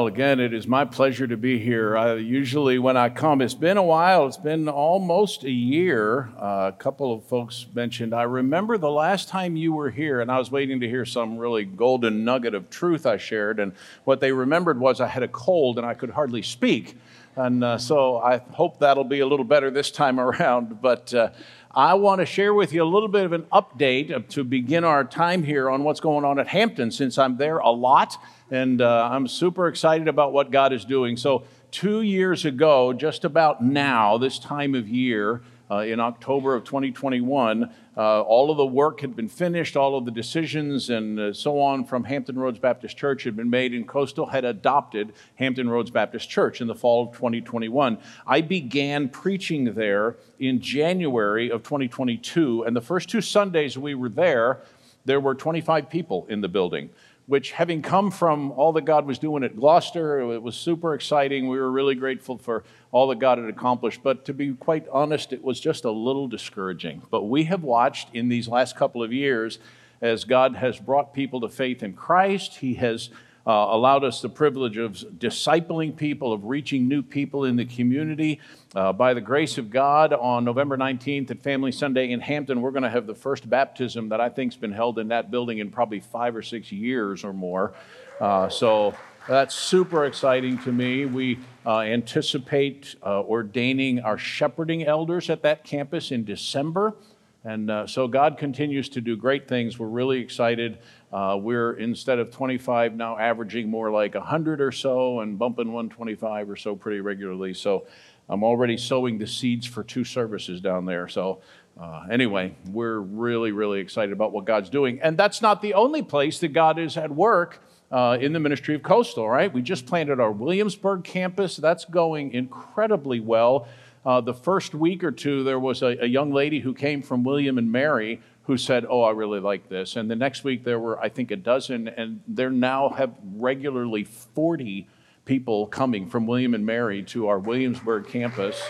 Well, again, it is my pleasure to be here. I, usually, when I come, it's been a while. It's been almost a year. Uh, a couple of folks mentioned, I remember the last time you were here, and I was waiting to hear some really golden nugget of truth I shared. And what they remembered was I had a cold and I could hardly speak. And uh, so I hope that'll be a little better this time around. But uh, I want to share with you a little bit of an update to begin our time here on what's going on at Hampton since I'm there a lot and uh, I'm super excited about what God is doing. So, two years ago, just about now, this time of year, uh, in October of 2021, uh, all of the work had been finished, all of the decisions and uh, so on from Hampton Roads Baptist Church had been made, and Coastal had adopted Hampton Roads Baptist Church in the fall of 2021. I began preaching there in January of 2022, and the first two Sundays we were there, there were 25 people in the building which, having come from all that God was doing at Gloucester, it was super exciting. We were really grateful for all that God had accomplished. But to be quite honest, it was just a little discouraging. But we have watched in these last couple of years as God has brought people to faith in Christ. He has uh, allowed us the privilege of discipling people, of reaching new people in the community. Uh, by the grace of God, on November 19th at Family Sunday in Hampton, we're going to have the first baptism that I think has been held in that building in probably five or six years or more. Uh, so that's super exciting to me. We uh, anticipate uh, ordaining our shepherding elders at that campus in December. And uh, so God continues to do great things. We're really excited. Uh, we're instead of 25 now averaging more like 100 or so and bumping 125 or so pretty regularly. So I'm already sowing the seeds for two services down there. So uh, anyway, we're really, really excited about what God's doing. And that's not the only place that God is at work. Uh, in the ministry of coastal right we just planted our williamsburg campus that's going incredibly well uh, the first week or two there was a, a, young lady who came from william and mary who said, Oh, I really like this. And the next week there were, I think, a dozen, and there now have regularly 40 people coming from William and Mary to our Williamsburg campus.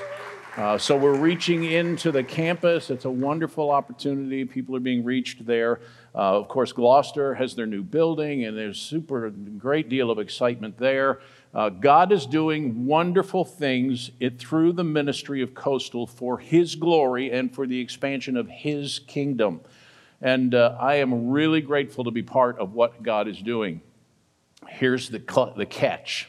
Uh, so we're reaching into the campus. It's a wonderful opportunity. People are being reached there. Uh, of course, Gloucester has their new building, and there's super great deal of excitement there. Uh, God is doing wonderful things it, through the ministry of Coastal for His glory and for the expansion of His kingdom. And uh, I am really grateful to be part of what God is doing. Here's the, cl- the catch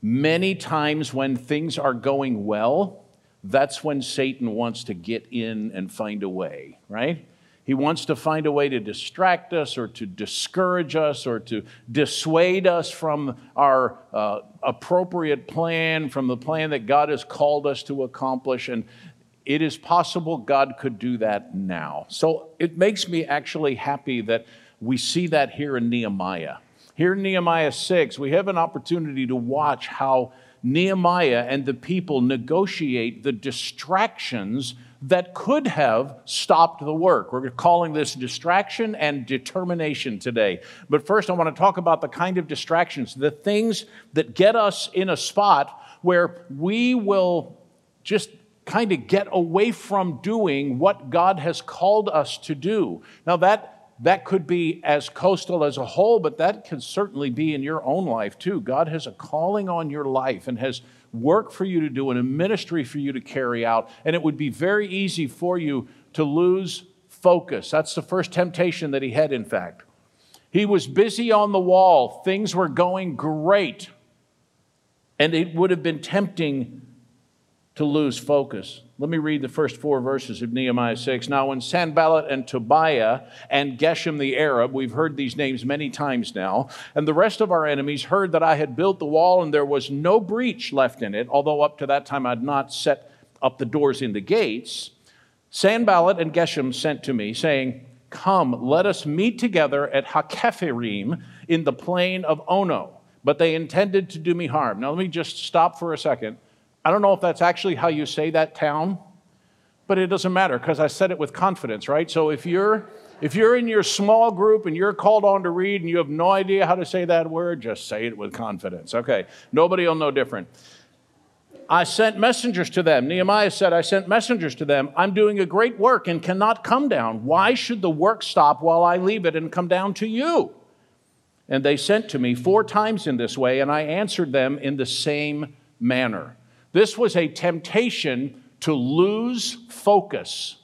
many times when things are going well, that's when Satan wants to get in and find a way, right? He wants to find a way to distract us or to discourage us or to dissuade us from our uh, appropriate plan, from the plan that God has called us to accomplish. And it is possible God could do that now. So it makes me actually happy that we see that here in Nehemiah. Here in Nehemiah 6, we have an opportunity to watch how Nehemiah and the people negotiate the distractions that could have stopped the work. We're calling this distraction and determination today. But first, I want to talk about the kind of distractions, the things that get us in a spot where we will just kind of get away from doing what God has called us to do. Now, that that could be as coastal as a whole, but that can certainly be in your own life too. God has a calling on your life and has work for you to do and a ministry for you to carry out. And it would be very easy for you to lose focus. That's the first temptation that he had, in fact. He was busy on the wall, things were going great. And it would have been tempting to lose focus. Let me read the first four verses of Nehemiah 6. Now, when Sanballat and Tobiah and Geshem the Arab, we've heard these names many times now, and the rest of our enemies heard that I had built the wall and there was no breach left in it, although up to that time I'd not set up the doors in the gates, Sanballat and Geshem sent to me, saying, Come, let us meet together at Hakkephirim in the plain of Ono. But they intended to do me harm. Now, let me just stop for a second. I don't know if that's actually how you say that town, but it doesn't matter because I said it with confidence, right? So if you're if you're in your small group and you're called on to read and you have no idea how to say that word, just say it with confidence. Okay, nobody will know different. I sent messengers to them. Nehemiah said, I sent messengers to them. I'm doing a great work and cannot come down. Why should the work stop while I leave it and come down to you? And they sent to me four times in this way, and I answered them in the same manner. This was a temptation to lose focus.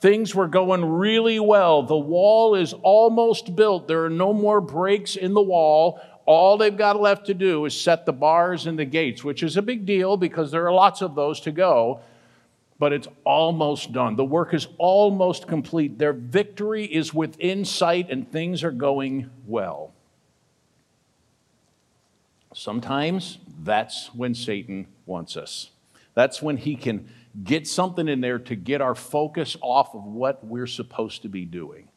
Things were going really well. The wall is almost built. There are no more breaks in the wall. All they've got left to do is set the bars and the gates, which is a big deal because there are lots of those to go, but it's almost done. The work is almost complete. Their victory is within sight and things are going well. Sometimes that's when Satan wants us. That's when he can get something in there to get our focus off of what we're supposed to be doing.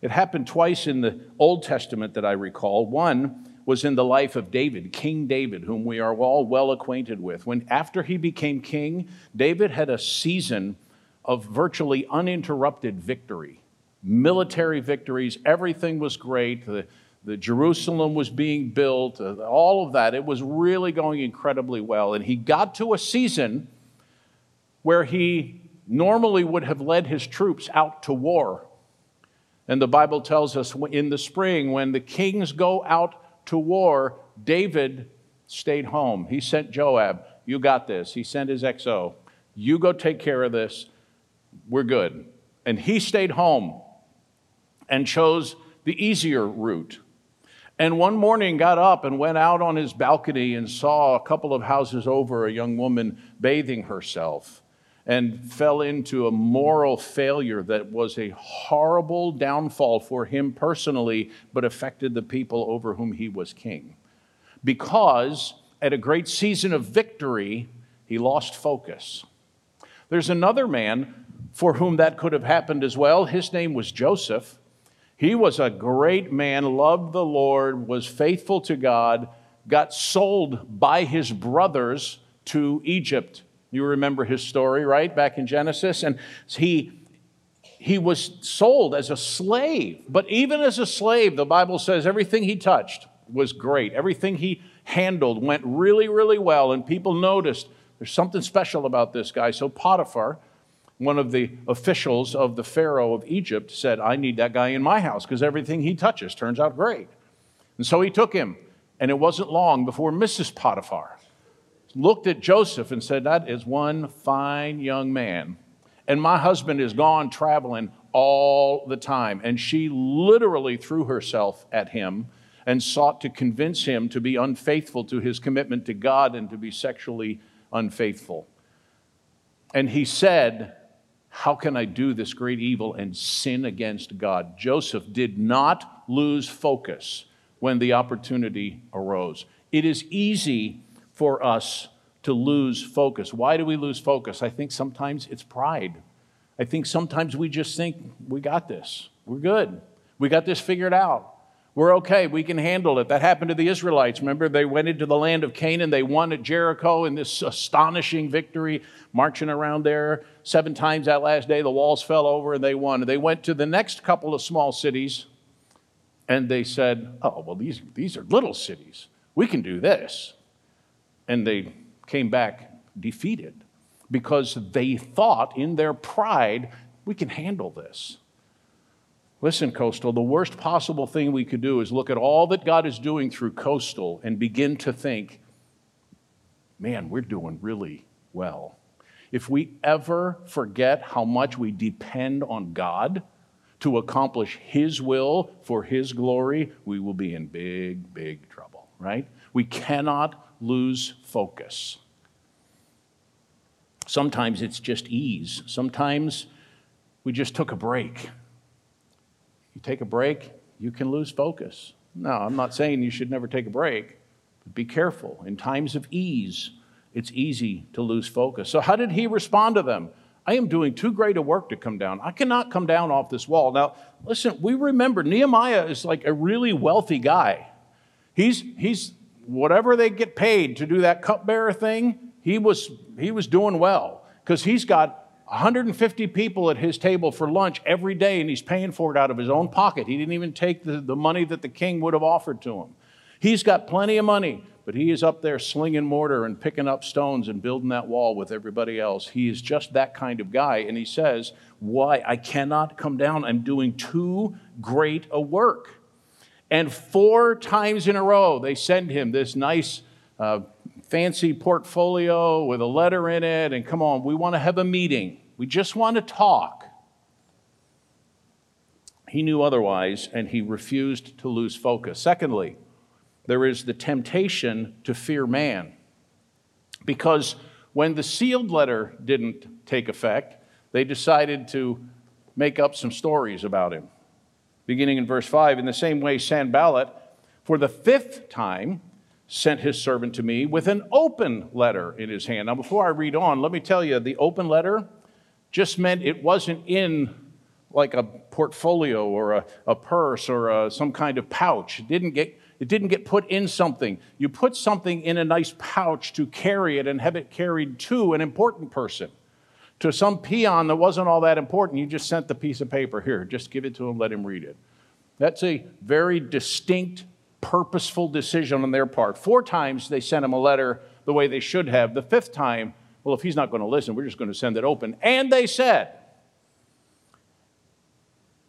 It happened twice in the Old Testament that I recall. One was in the life of David, King David, whom we are all well acquainted with. When after he became king, David had a season of virtually uninterrupted victory. Military victories, everything was great. The, the Jerusalem was being built, uh, all of that. It was really going incredibly well. And he got to a season where he normally would have led his troops out to war. And the Bible tells us in the spring, when the kings go out to war, David stayed home. He sent Joab, You got this. He sent his XO, You go take care of this. We're good. And he stayed home and chose the easier route. And one morning got up and went out on his balcony and saw a couple of houses over a young woman bathing herself and fell into a moral failure that was a horrible downfall for him personally, but affected the people over whom he was king. Because at a great season of victory, he lost focus. There's another man for whom that could have happened as well. His name was Joseph. He was a great man, loved the Lord, was faithful to God, got sold by his brothers to Egypt. You remember his story, right? Back in Genesis. And he, he was sold as a slave. But even as a slave, the Bible says everything he touched was great. Everything he handled went really, really well. And people noticed there's something special about this guy. So Potiphar, one of the officials of the Pharaoh of Egypt said, I need that guy in my house because everything he touches turns out great. And so he took him, and it wasn't long before Mrs. Potiphar looked at Joseph and said, That is one fine young man. And my husband is gone traveling all the time. And she literally threw herself at him and sought to convince him to be unfaithful to his commitment to God and to be sexually unfaithful. And he said, how can I do this great evil and sin against God? Joseph did not lose focus when the opportunity arose. It is easy for us to lose focus. Why do we lose focus? I think sometimes it's pride. I think sometimes we just think, we got this, we're good, we got this figured out. We're okay. We can handle it. That happened to the Israelites. Remember, they went into the land of Canaan. They won at Jericho in this astonishing victory, marching around there seven times that last day. The walls fell over and they won. They went to the next couple of small cities and they said, Oh, well, these, these are little cities. We can do this. And they came back defeated because they thought in their pride, we can handle this. Listen, Coastal, the worst possible thing we could do is look at all that God is doing through Coastal and begin to think, man, we're doing really well. If we ever forget how much we depend on God to accomplish His will for His glory, we will be in big, big trouble, right? We cannot lose focus. Sometimes it's just ease. Sometimes we just took a break you take a break, you can lose focus. No, I'm not saying you should never take a break, but be careful. In times of ease, it's easy to lose focus. So, how did he respond to them? I am doing too great a work to come down. I cannot come down off this wall. Now, listen, we remember Nehemiah is like a really wealthy guy. He's, he's whatever they get paid to do that cupbearer thing, he was, he was doing well because he's got 150 people at his table for lunch every day, and he's paying for it out of his own pocket. He didn't even take the, the money that the king would have offered to him. He's got plenty of money, but he is up there slinging mortar and picking up stones and building that wall with everybody else. He is just that kind of guy. And he says, Why? I cannot come down. I'm doing too great a work. And four times in a row, they send him this nice, uh, fancy portfolio with a letter in it. And come on, we want to have a meeting. We just want to talk. He knew otherwise, and he refused to lose focus. Secondly, there is the temptation to fear man. Because when the sealed letter didn't take effect, they decided to make up some stories about him. Beginning in verse 5, in the same way, Sanballat, for the fifth time, sent his servant to me with an open letter in his hand. Now, before I read on, let me tell you the open letter just meant it wasn't in like a portfolio or a, a purse or a, some kind of pouch. It didn't get it didn't get put in something. You put something in a nice pouch to carry it and have it carried to an important person. To some peon that wasn't all that important, you just sent the piece of paper here, just give it to him, let him read it. That's a very distinct, purposeful decision on their part. Four times they sent him a letter the way they should have. The fifth time, well, if he's not going to listen, we're just going to send it open. And they said,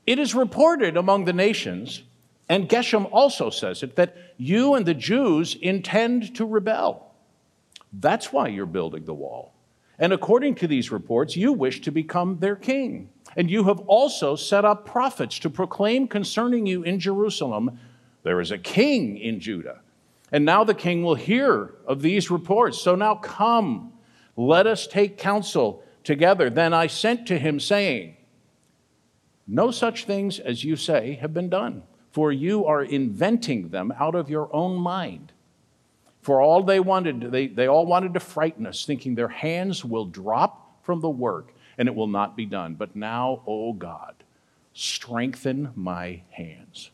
It is reported among the nations and Geshem also says it that you and the Jews intend to rebel. That's why you're building the wall. And according to these reports, you wish to become their king. And you have also set up prophets to proclaim concerning you in Jerusalem there is a king in Judah. And now the king will hear of these reports. So now come, let us take counsel together. Then I sent to him, saying, No such things as you say have been done for you are inventing them out of your own mind. For all they wanted, they, they all wanted to frighten us, thinking their hands will drop from the work and it will not be done. But now, O oh God, strengthen my hands.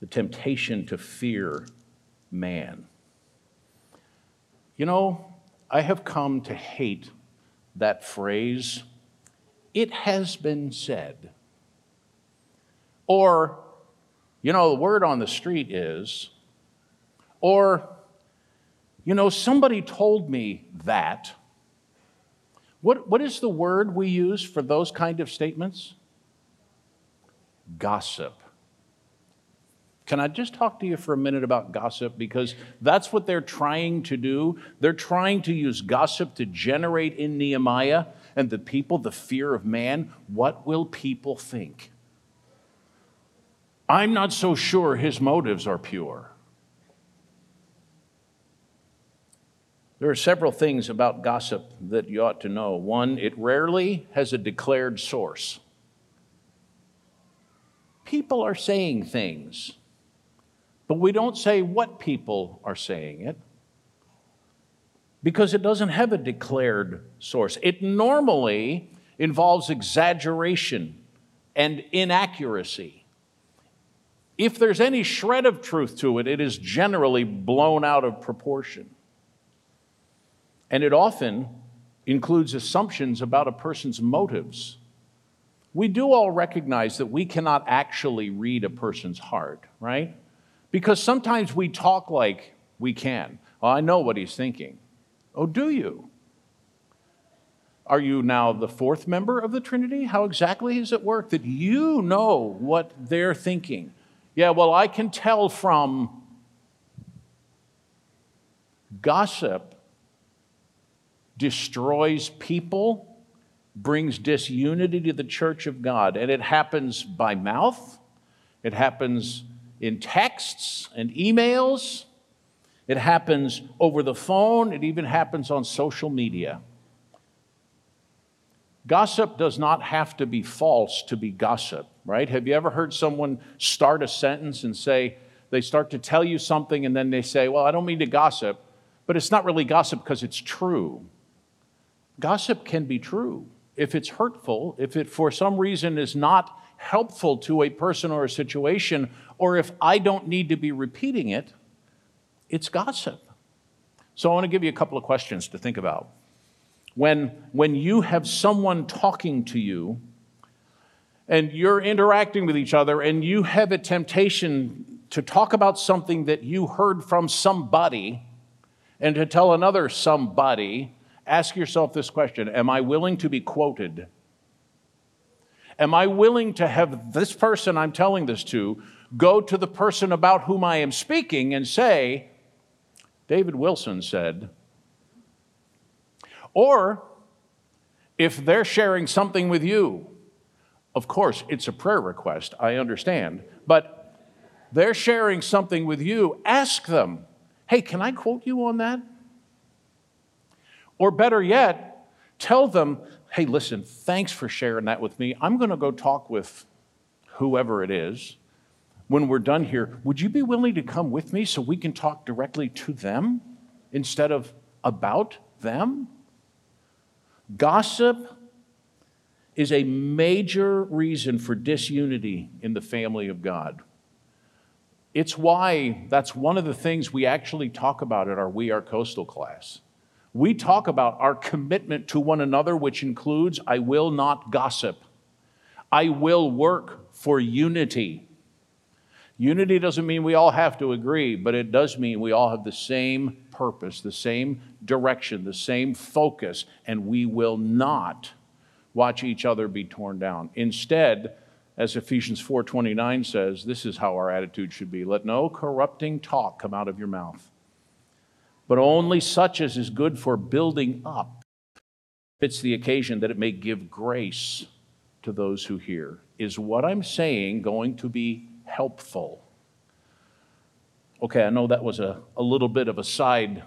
The temptation to fear man. You know, I have come to hate that phrase it has been said. Or, you know, the word on the street is, or, you know, somebody told me that. What, what is the word we use for those kind of statements? Gossip. Can I just talk to you for a minute about gossip? Because that's what they're trying to do. They're trying to use gossip to generate in Nehemiah and the people the fear of man. What will people think? I'm not so sure his motives are pure. There are several things about gossip that you ought to know. One, it rarely has a declared source. People are saying things but we don't say what people are saying it because it doesn't have a declared source. It normally involves exaggeration and inaccuracy. If there's any shred of truth to it, it is generally blown out of proportion. And it often includes assumptions about a person's motives. We do all recognize that we cannot actually read a person's heart, right? Because sometimes we talk like we can. Well, I know what he's thinking. Oh, do you? Are you now the fourth member of the Trinity? How exactly is it work that you know what they're thinking? Yeah, well, I can tell from gossip destroys people, brings disunity to the church of God, and it happens by mouth, it happens in texts and emails. It happens over the phone. It even happens on social media. Gossip does not have to be false to be gossip, right? Have you ever heard someone start a sentence and say, they start to tell you something and then they say, Well, I don't mean to gossip, but it's not really gossip because it's true. Gossip can be true. If it's hurtful, if it for some reason is not helpful to a person or a situation, or if I don't need to be repeating it, it's gossip. So I want to give you a couple of questions to think about. When, when you have someone talking to you and you're interacting with each other and you have a temptation to talk about something that you heard from somebody and to tell another somebody, ask yourself this question Am I willing to be quoted? Am I willing to have this person I'm telling this to go to the person about whom I am speaking and say, David Wilson said, or if they're sharing something with you, of course, it's a prayer request, I understand, but they're sharing something with you, ask them, hey, can I quote you on that? Or better yet, tell them, hey, listen, thanks for sharing that with me. I'm going to go talk with whoever it is. When we're done here, would you be willing to come with me so we can talk directly to them instead of about them? Gossip is a major reason for disunity in the family of God. It's why that's one of the things we actually talk about at our We Are Coastal class. We talk about our commitment to one another, which includes I will not gossip, I will work for unity. Unity doesn't mean we all have to agree, but it does mean we all have the same purpose, the same direction, the same focus, and we will not watch each other be torn down. Instead, as Ephesians 4:29 says, this is how our attitude should be. Let no corrupting talk come out of your mouth, but only such as is good for building up. Fits the occasion that it may give grace to those who hear. Is what I'm saying going to be helpful. Okay, I know that was a, a little bit of a side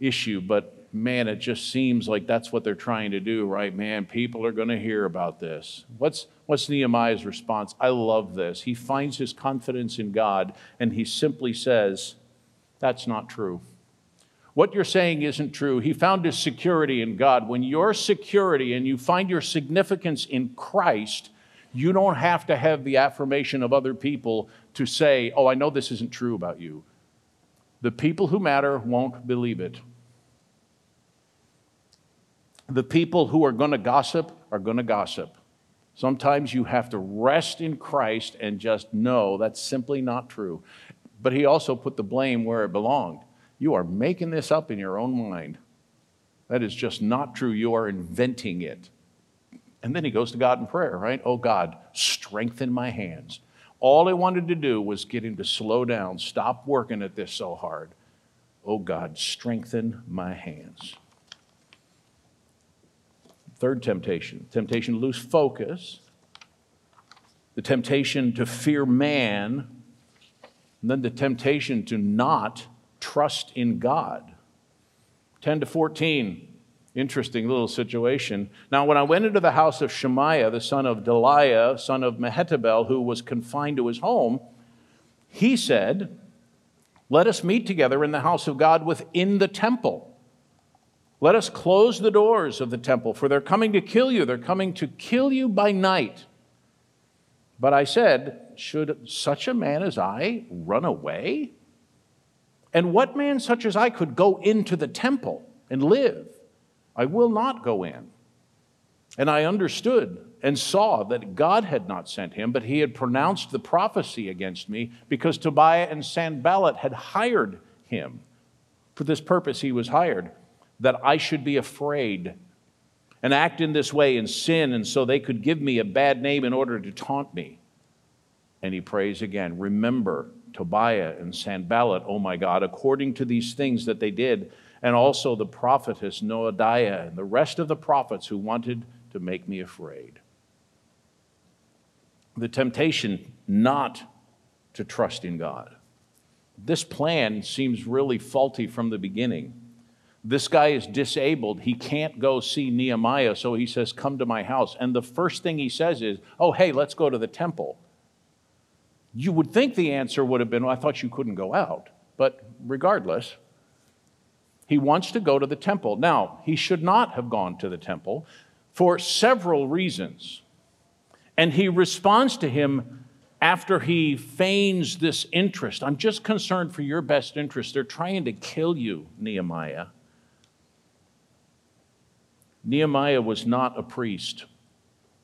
issue, but man, it just seems like that's what they're trying to do, right? Man, people are going to hear about this. What's, what's Nehemiah's response? I love this. He finds his confidence in God and he simply says, That's not true. What you're saying isn't true. He found his security in God. When your security and you find your significance in Christ, you don't have to have the affirmation of other people to say, Oh, I know this isn't true about you. The people who matter won't believe it. The people who are going to gossip are going to gossip. Sometimes you have to rest in Christ and just know that's simply not true. But he also put the blame where it belonged. You are making this up in your own mind. That is just not true. You are inventing it. And then he goes to God in prayer, right? Oh God, strengthen my hands. All I wanted to do was get him to slow down, stop working at this so hard. Oh God, strengthen my hands. Third temptation temptation to lose focus, the temptation to fear man, and then the temptation to not trust in God. 10 to 14, interesting little situation. Now, when I went into the house of Shemaiah, the son of Delaiah, son of Mehetabel, who was confined to his home, he said, Let us meet together in the house of God within the temple. Let us close the doors of the temple, for they're coming to kill you. They're coming to kill you by night. But I said, Should such a man as I run away? And what man such as I could go into the temple and live? I will not go in. And I understood and saw that God had not sent him, but he had pronounced the prophecy against me because Tobiah and Sanballat had hired him. For this purpose he was hired that I should be afraid and act in this way and sin, and so they could give me a bad name in order to taunt me. And he prays again Remember Tobiah and Sanballat, oh my God, according to these things that they did, and also the prophetess Noadiah and the rest of the prophets who wanted to make me afraid. The temptation not to trust in God. This plan seems really faulty from the beginning. This guy is disabled. He can't go see Nehemiah, so he says, Come to my house. And the first thing he says is, Oh, hey, let's go to the temple. You would think the answer would have been, well, I thought you couldn't go out. But regardless, he wants to go to the temple. Now, he should not have gone to the temple for several reasons. And he responds to him after he feigns this interest. I'm just concerned for your best interest. They're trying to kill you, Nehemiah. Nehemiah was not a priest.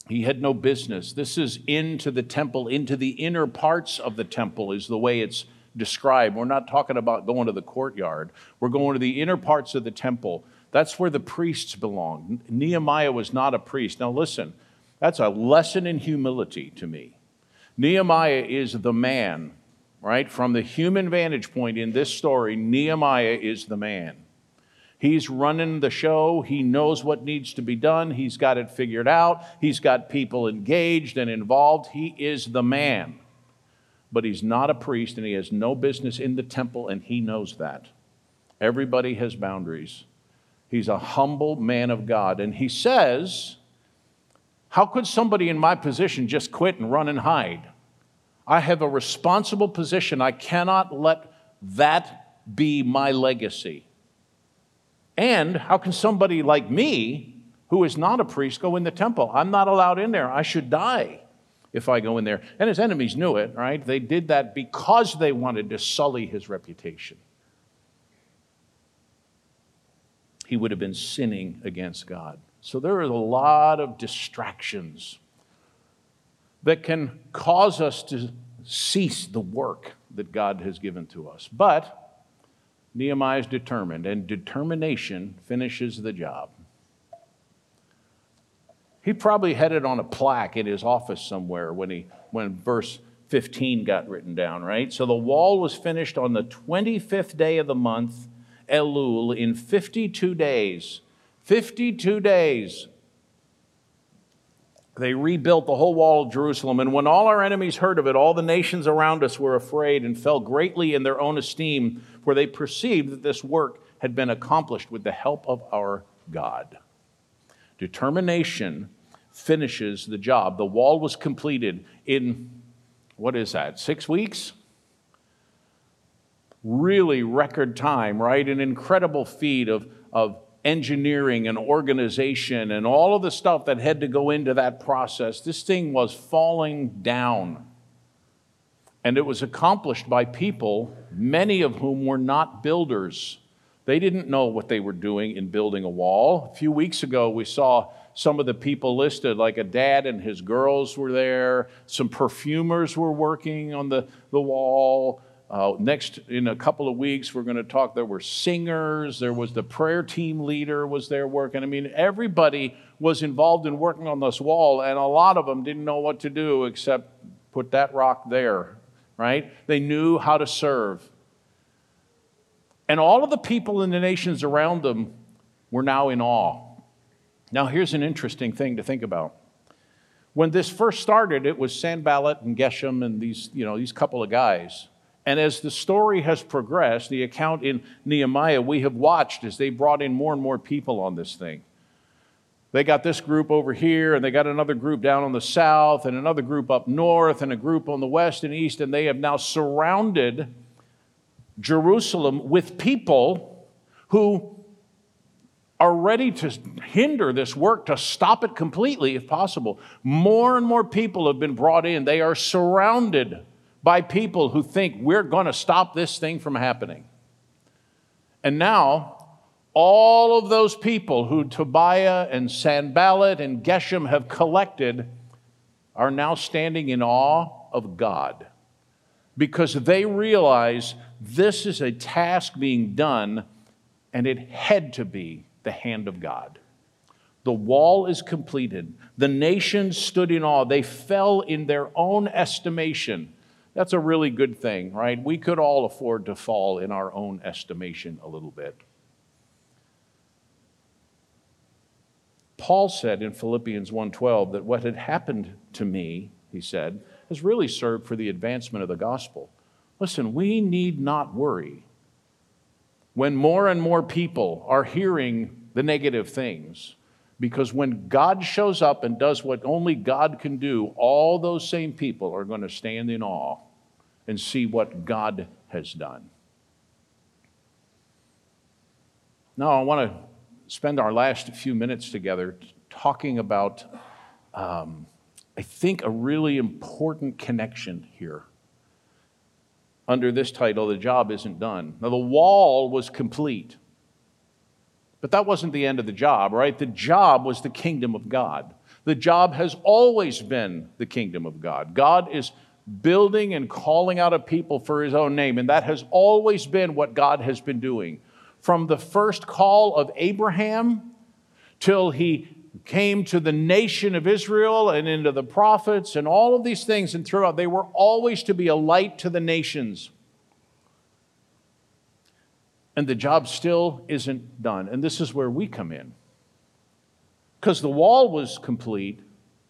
He had no business. This is into the temple, into the inner parts of the temple, is the way it's described. We're not talking about going to the courtyard, we're going to the inner parts of the temple. That's where the priests belong. Nehemiah was not a priest. Now, listen, That's a lesson in humility to me. Nehemiah is the man, right? From the human vantage point in this story, Nehemiah is the man. He's running the show. He knows what needs to be done. He's got it figured out. He's got people engaged and involved. He is the man. But he's not a priest and he has no business in the temple, and he knows that. Everybody has boundaries. He's a humble man of God. And he says, How could somebody in my position just quit and run and hide? I have a responsible position. I cannot let that be my legacy. And how can somebody like me, who is not a priest, go in the temple? I'm not allowed in there. I should die if I go in there. And his enemies knew it, right? They did that because they wanted to sully his reputation. He would have been sinning against God. So there are a lot of distractions that can cause us to cease the work that God has given to us. But Nehemiah is determined, and determination finishes the job. He probably had it on a plaque in his office somewhere when, he, when verse 15 got written down, right? So the wall was finished on the 25th day of the month, Elul, in 52 days. 52 days. They rebuilt the whole wall of Jerusalem. And when all our enemies heard of it, all the nations around us were afraid and fell greatly in their own esteem, for they perceived that this work had been accomplished with the help of our God. Determination finishes the job. The wall was completed in, what is that, six weeks? Really record time, right? An incredible feat of, of engineering and organization and all of the stuff that had to go into that process. This thing was falling down. And it was accomplished by people, many of whom were not builders. They didn't know what they were doing in building a wall. A few weeks ago, we saw some of the people listed, like a dad and his girls were there, some perfumers were working on the, the wall. Uh, next, in a couple of weeks, we're going to talk. There were singers. There was the prayer team leader was there working. I mean, everybody was involved in working on this wall, and a lot of them didn't know what to do except put that rock there, right? They knew how to serve. And all of the people in the nations around them were now in awe. Now, here's an interesting thing to think about. When this first started, it was Sanballat and Geshem and these, you know, these couple of guys. And as the story has progressed, the account in Nehemiah, we have watched as they brought in more and more people on this thing. They got this group over here, and they got another group down on the south, and another group up north, and a group on the west and east, and they have now surrounded Jerusalem with people who are ready to hinder this work, to stop it completely if possible. More and more people have been brought in. They are surrounded by people who think we're going to stop this thing from happening. And now, all of those people who Tobiah and Sanballat and Geshem have collected are now standing in awe of God because they realize this is a task being done and it had to be the hand of God. The wall is completed. The nations stood in awe. They fell in their own estimation that's a really good thing, right? We could all afford to fall in our own estimation a little bit. Paul said in Philippians 1:12 that what had happened to me, he said, has really served for the advancement of the gospel. Listen, we need not worry when more and more people are hearing the negative things. Because when God shows up and does what only God can do, all those same people are going to stand in awe and see what God has done. Now, I want to spend our last few minutes together talking about, um, I think, a really important connection here. Under this title, The Job Isn't Done. Now, the wall was complete. But that wasn't the end of the job, right? The job was the kingdom of God. The job has always been the kingdom of God. God is building and calling out a people for his own name, and that has always been what God has been doing. From the first call of Abraham till he came to the nation of Israel and into the prophets and all of these things and throughout. They were always to be a light to the nations. And the job still isn't done. And this is where we come in. Because the wall was complete,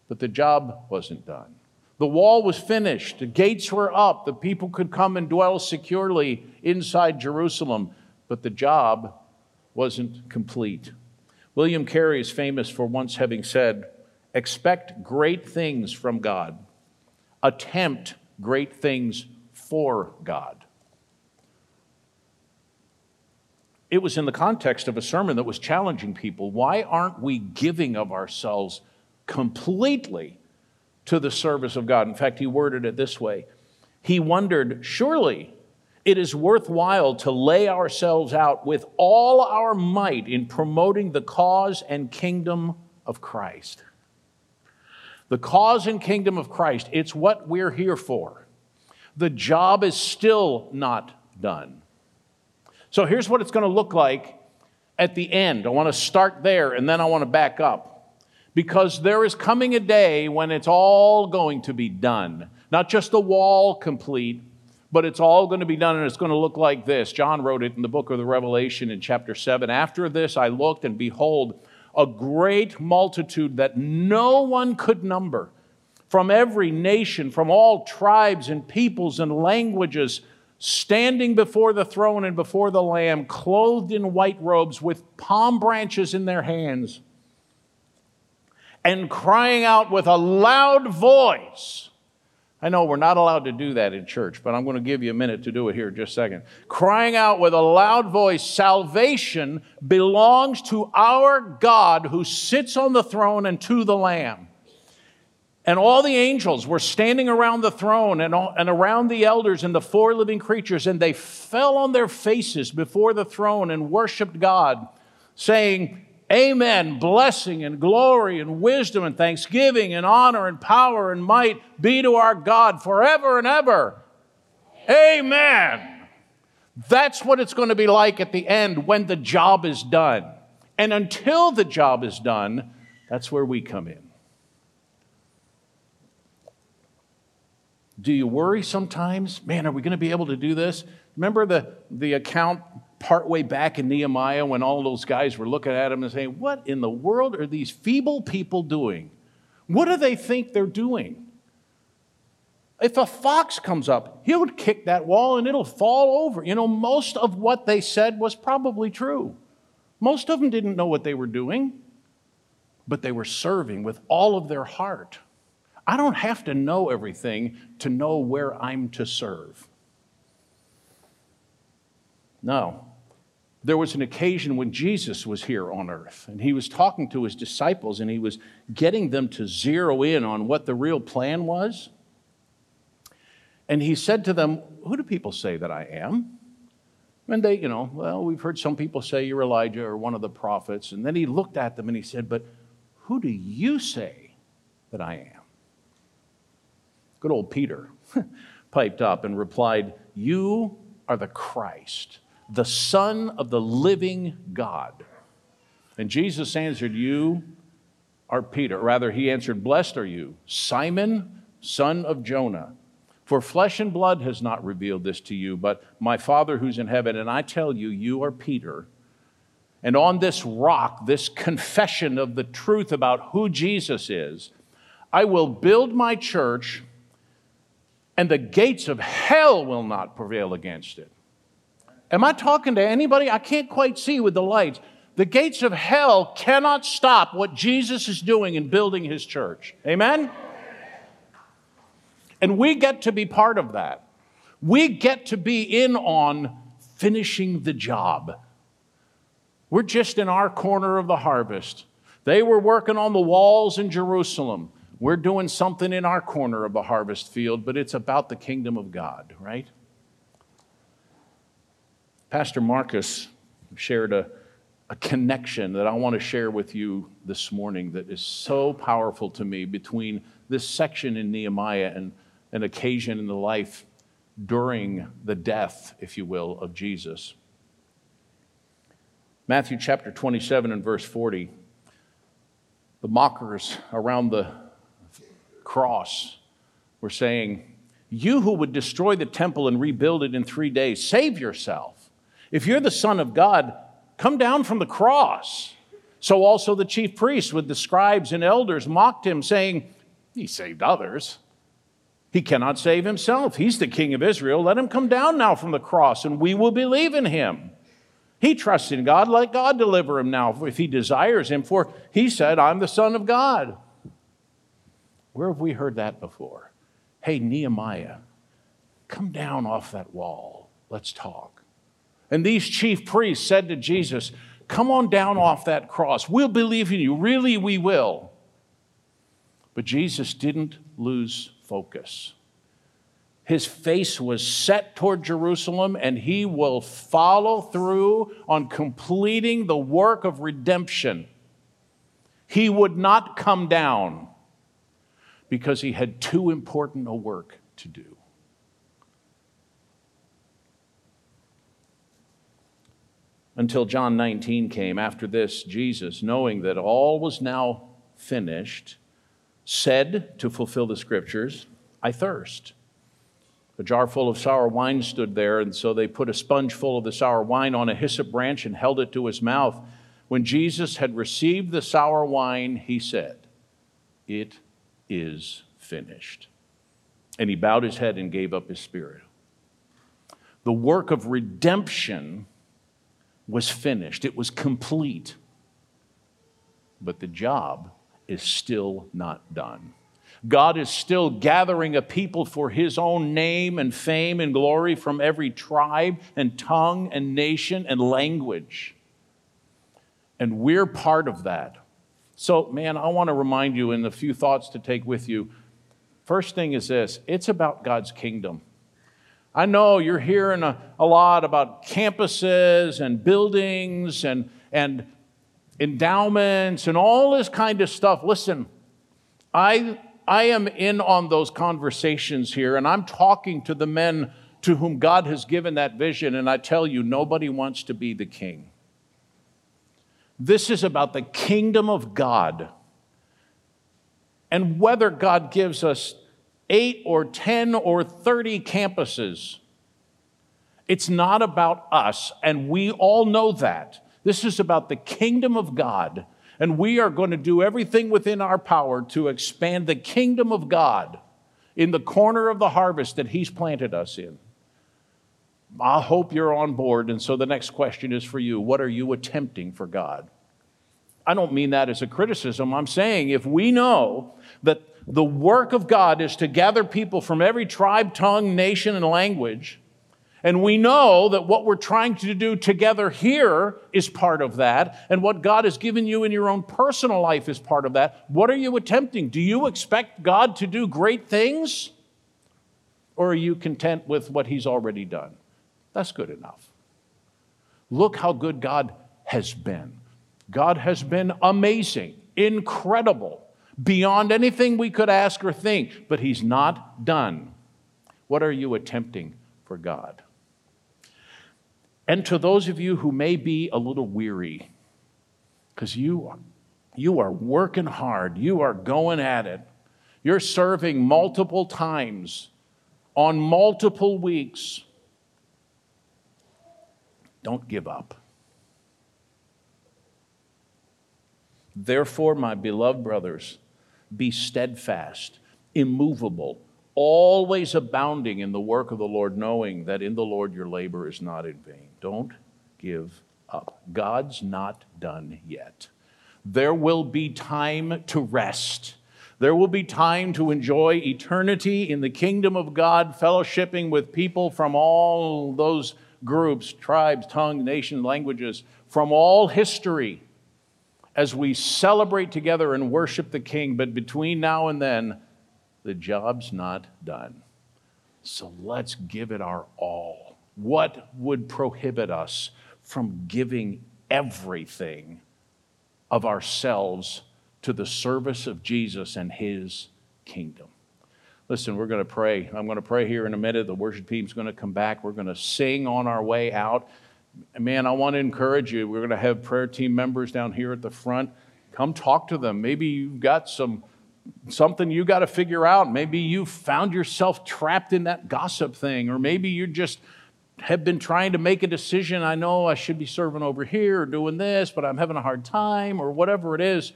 but the job wasn't done. The wall was finished, the gates were up, the people could come and dwell securely inside Jerusalem, but the job wasn't complete. William Carey is famous for once having said, Expect great things from God, attempt great things for God. It was in the context of a sermon that was challenging people. Why aren't we giving of ourselves completely to the service of God? In fact, he worded it this way He wondered, surely it is worthwhile to lay ourselves out with all our might in promoting the cause and kingdom of Christ. The cause and kingdom of Christ, it's what we're here for. The job is still not done. So here's what it's going to look like at the end. I want to start there and then I want to back up. Because there is coming a day when it's all going to be done. Not just the wall complete, but it's all going to be done and it's going to look like this. John wrote it in the book of the Revelation in chapter 7. After this, I looked and behold, a great multitude that no one could number from every nation, from all tribes and peoples and languages, standing before the throne and before the Lamb, clothed in white robes with palm branches in their hands, and crying out with a loud voice. I know we're not allowed to do that in church, but I'm going to give you a minute to do it here just a second. Crying out with a loud voice, Salvation belongs to our God who sits on the throne and to the Lamb. And all the angels were standing around the throne and, all, and around the elders and the four living creatures, and they fell on their faces before the throne and worshiped God, saying, Amen. Blessing and glory and wisdom and thanksgiving and honor and power and might be to our God forever and ever. Amen. That's what it's going to be like at the end when the job is done. And until the job is done, that's where we come in. Do you worry sometimes? Man, are we going to be able to do this? Remember the, the account partway back in Nehemiah when all those guys were looking at him and saying, What in the world are these feeble people doing? What do they think they're doing? If a fox comes up, he would kick that wall and it'll fall over. You know, most of what they said was probably true. Most of them didn't know what they were doing, but they were serving with all of their heart. I don't have to know everything to know where I'm to serve. No. There was an occasion when Jesus was here on earth and he was talking to his disciples and he was getting them to zero in on what the real plan was. And he said to them, Who do people say that I am? And they, you know, well, we've heard some people say you're Elijah or one of the prophets. And then he looked at them and he said, But who do you say that I am? Good old Peter piped up and replied, You are the Christ the Son of the living God. And Jesus answered, You are Peter. Rather, he answered, Blessed are you, Simon, son of Jonah. For flesh and blood has not revealed this to you, but my Father who's in heaven. And I tell you, you are Peter. And on this rock, this confession of the truth about who Jesus is, I will build my church, and the gates of hell will not prevail against it. Am I talking to anybody? I can't quite see with the lights. The gates of hell cannot stop what Jesus is doing in building his church. Amen? And we get to be part of that. We get to be in on finishing the job. We're just in our corner of the harvest. They were working on the walls in Jerusalem. We're doing something in our corner of the harvest field, but it's about the kingdom of God, right? Pastor Marcus shared a, a connection that I want to share with you this morning that is so powerful to me between this section in Nehemiah and an occasion in the life during the death, if you will, of Jesus. Matthew chapter 27 and verse 40. The mockers around the cross were saying, You who would destroy the temple and rebuild it in three days, save yourself. If you're the Son of God, come down from the cross. So also the chief priests with the scribes and elders mocked him, saying, He saved others. He cannot save himself. He's the king of Israel. Let him come down now from the cross, and we will believe in him. He trusts in God. Let God deliver him now if he desires him, for he said, I'm the Son of God. Where have we heard that before? Hey, Nehemiah, come down off that wall. Let's talk. And these chief priests said to Jesus, Come on down off that cross. We'll believe in you. Really, we will. But Jesus didn't lose focus. His face was set toward Jerusalem, and he will follow through on completing the work of redemption. He would not come down because he had too important a work to do. Until John 19 came. After this, Jesus, knowing that all was now finished, said to fulfill the scriptures, I thirst. A jar full of sour wine stood there, and so they put a sponge full of the sour wine on a hyssop branch and held it to his mouth. When Jesus had received the sour wine, he said, It is finished. And he bowed his head and gave up his spirit. The work of redemption was finished, it was complete. But the job is still not done. God is still gathering a people for his own name and fame and glory from every tribe and tongue and nation and language. And we're part of that. So, man, I want to remind you in the few thoughts to take with you. First thing is this it's about God's kingdom. I know you're hearing a, a lot about campuses and buildings and, and endowments and all this kind of stuff. Listen, I, I am in on those conversations here, and I'm talking to the men to whom God has given that vision, and I tell you, nobody wants to be the king. This is about the kingdom of God. And whether God gives us eight or 10 or 30 campuses, it's not about us, and we all know that. This is about the kingdom of God, and we are going to do everything within our power to expand the kingdom of God in the corner of the harvest that He's planted us in. I hope you're on board. And so the next question is for you What are you attempting for God? I don't mean that as a criticism. I'm saying if we know that the work of God is to gather people from every tribe, tongue, nation, and language, and we know that what we're trying to do together here is part of that, and what God has given you in your own personal life is part of that. What are you attempting? Do you expect God to do great things? Or are you content with what He's already done? That's good enough. Look how good God has been. God has been amazing, incredible, beyond anything we could ask or think, but He's not done. What are you attempting for God? And to those of you who may be a little weary, because you, you are working hard, you are going at it, you're serving multiple times on multiple weeks, don't give up. Therefore, my beloved brothers, be steadfast, immovable, always abounding in the work of the Lord, knowing that in the Lord your labor is not in vain. Don't give up. God's not done yet. There will be time to rest. There will be time to enjoy eternity in the kingdom of God, fellowshipping with people from all those groups, tribes, tongue, nation, languages, from all history as we celebrate together and worship the King. But between now and then, the job's not done. So let's give it our all. What would prohibit us from giving everything of ourselves to the service of Jesus and his kingdom? Listen, we're going to pray. I'm going to pray here in a minute. The worship team's going to come back. We're going to sing on our way out. Man, I want to encourage you. We're going to have prayer team members down here at the front. Come talk to them. Maybe you've got some something you got to figure out. Maybe you found yourself trapped in that gossip thing, or maybe you just have been trying to make a decision. I know I should be serving over here or doing this, but I'm having a hard time, or whatever it is.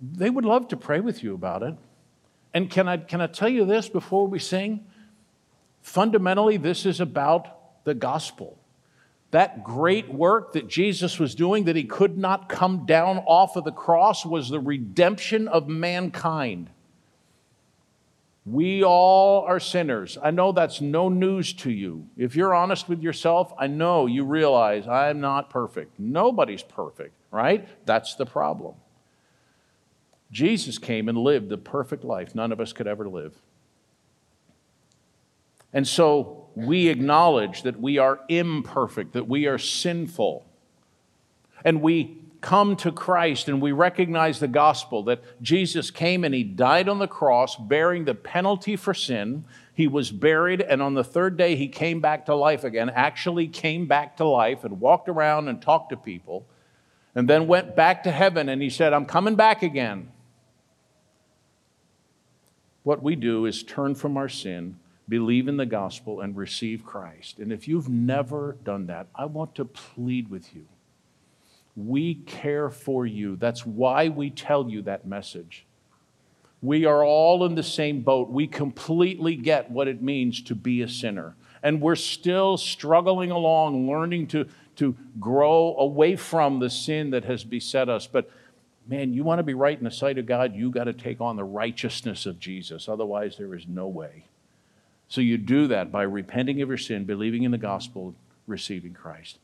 They would love to pray with you about it. And can I, can I tell you this before we sing? Fundamentally, this is about the gospel. That great work that Jesus was doing, that he could not come down off of the cross, was the redemption of mankind. We all are sinners. I know that's no news to you. If you're honest with yourself, I know you realize I'm not perfect. Nobody's perfect, right? That's the problem. Jesus came and lived the perfect life none of us could ever live. And so we acknowledge that we are imperfect, that we are sinful. And we come to Christ and we recognize the gospel that Jesus came and he died on the cross bearing the penalty for sin. He was buried, and on the third day, he came back to life again, actually came back to life and walked around and talked to people, and then went back to heaven and he said, I'm coming back again. What we do is turn from our sin believe in the gospel and receive Christ. And if you've never done that, I want to plead with you. We care for you. That's why we tell you that message. We are all in the same boat. We completely get what it means to be a sinner. And we're still struggling along, learning to, to grow away from the sin that has beset us. But man, you want to be right in the sight of God, you got to take on the righteousness of Jesus. Otherwise, there is no way. So you do that by repenting of your sin, believing in the gospel, receiving Christ.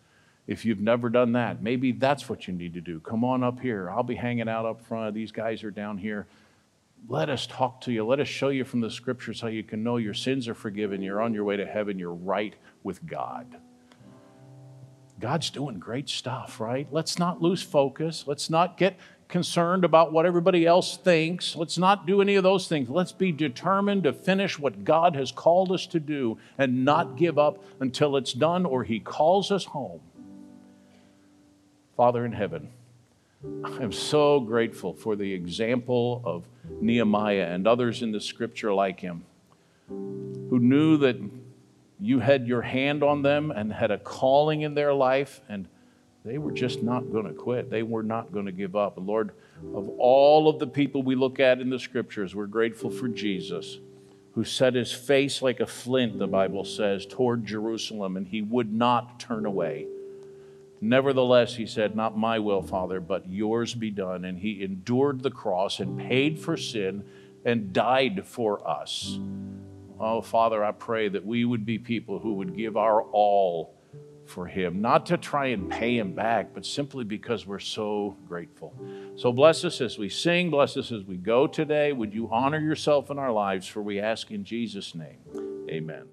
If you've never done that, maybe that's what you need to do. Come on up here. I'll be hanging out up front. These guys are down here. Let us talk to you. Let us show you from the scriptures how you can know your sins are forgiven. You're on your way to heaven. You're right with God. God's doing great stuff, right? Let's not lose focus. Let's not get concerned about what everybody else thinks. Let's not do any of those things. Let's be determined to finish what God has called us to do and not give up until it's done or He calls us home. Father in heaven, I'm so grateful for the example of Nehemiah and others in the scripture like him who knew that you had your hand on them and had a calling in their life and they were just not going to quit. They were not going to give up. And Lord, of all of the people we look at in the scriptures, we're grateful for Jesus, who set his face like a flint, the Bible says, toward Jerusalem, and he would not turn away. Nevertheless, he said, Not my will, Father, but yours be done. And he endured the cross and paid for sin and died for us. Oh, Father, I pray that we would be people who would give our all for him, not to try and pay him back, but simply because we're so grateful. So bless us as we sing, bless us as we go today. Would you honor yourself in our lives, for we ask in Jesus' name. Amen.